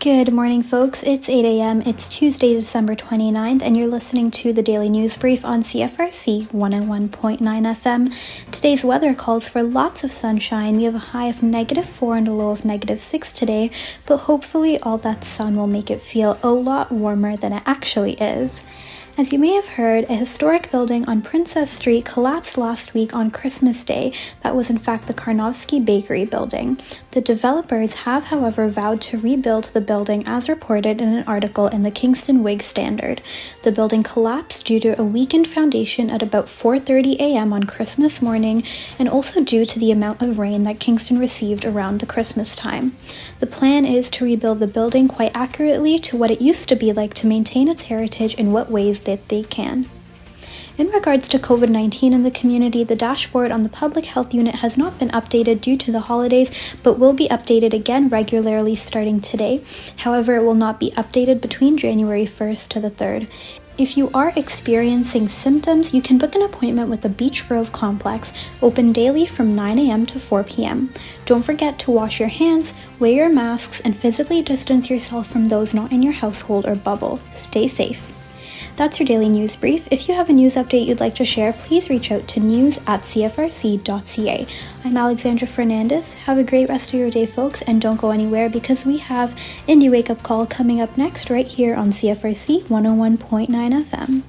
Good morning, folks. It's 8 a.m. It's Tuesday, December 29th, and you're listening to the Daily News Brief on CFRC 101.9 FM. Today's weather calls for lots of sunshine. We have a high of negative 4 and a low of negative 6 today, but hopefully, all that sun will make it feel a lot warmer than it actually is. As you may have heard, a historic building on Princess Street collapsed last week on Christmas Day. That was, in fact, the Karnofsky Bakery building. The developers have, however, vowed to rebuild the building as reported in an article in the Kingston Whig Standard. The building collapsed due to a weakened foundation at about 4:30 a.m. on Christmas morning and also due to the amount of rain that Kingston received around the Christmas time. The plan is to rebuild the building quite accurately to what it used to be like to maintain its heritage in what ways that they can. In regards to COVID 19 in the community, the dashboard on the public health unit has not been updated due to the holidays, but will be updated again regularly starting today. However, it will not be updated between January 1st to the 3rd. If you are experiencing symptoms, you can book an appointment with the Beech Grove Complex, open daily from 9 a.m. to 4 p.m. Don't forget to wash your hands, wear your masks, and physically distance yourself from those not in your household or bubble. Stay safe. That's your daily news brief. If you have a news update you'd like to share, please reach out to news at cfrc.ca. I'm Alexandra Fernandez. Have a great rest of your day, folks, and don't go anywhere because we have Indie Wake Up Call coming up next right here on CFRC 101.9 FM.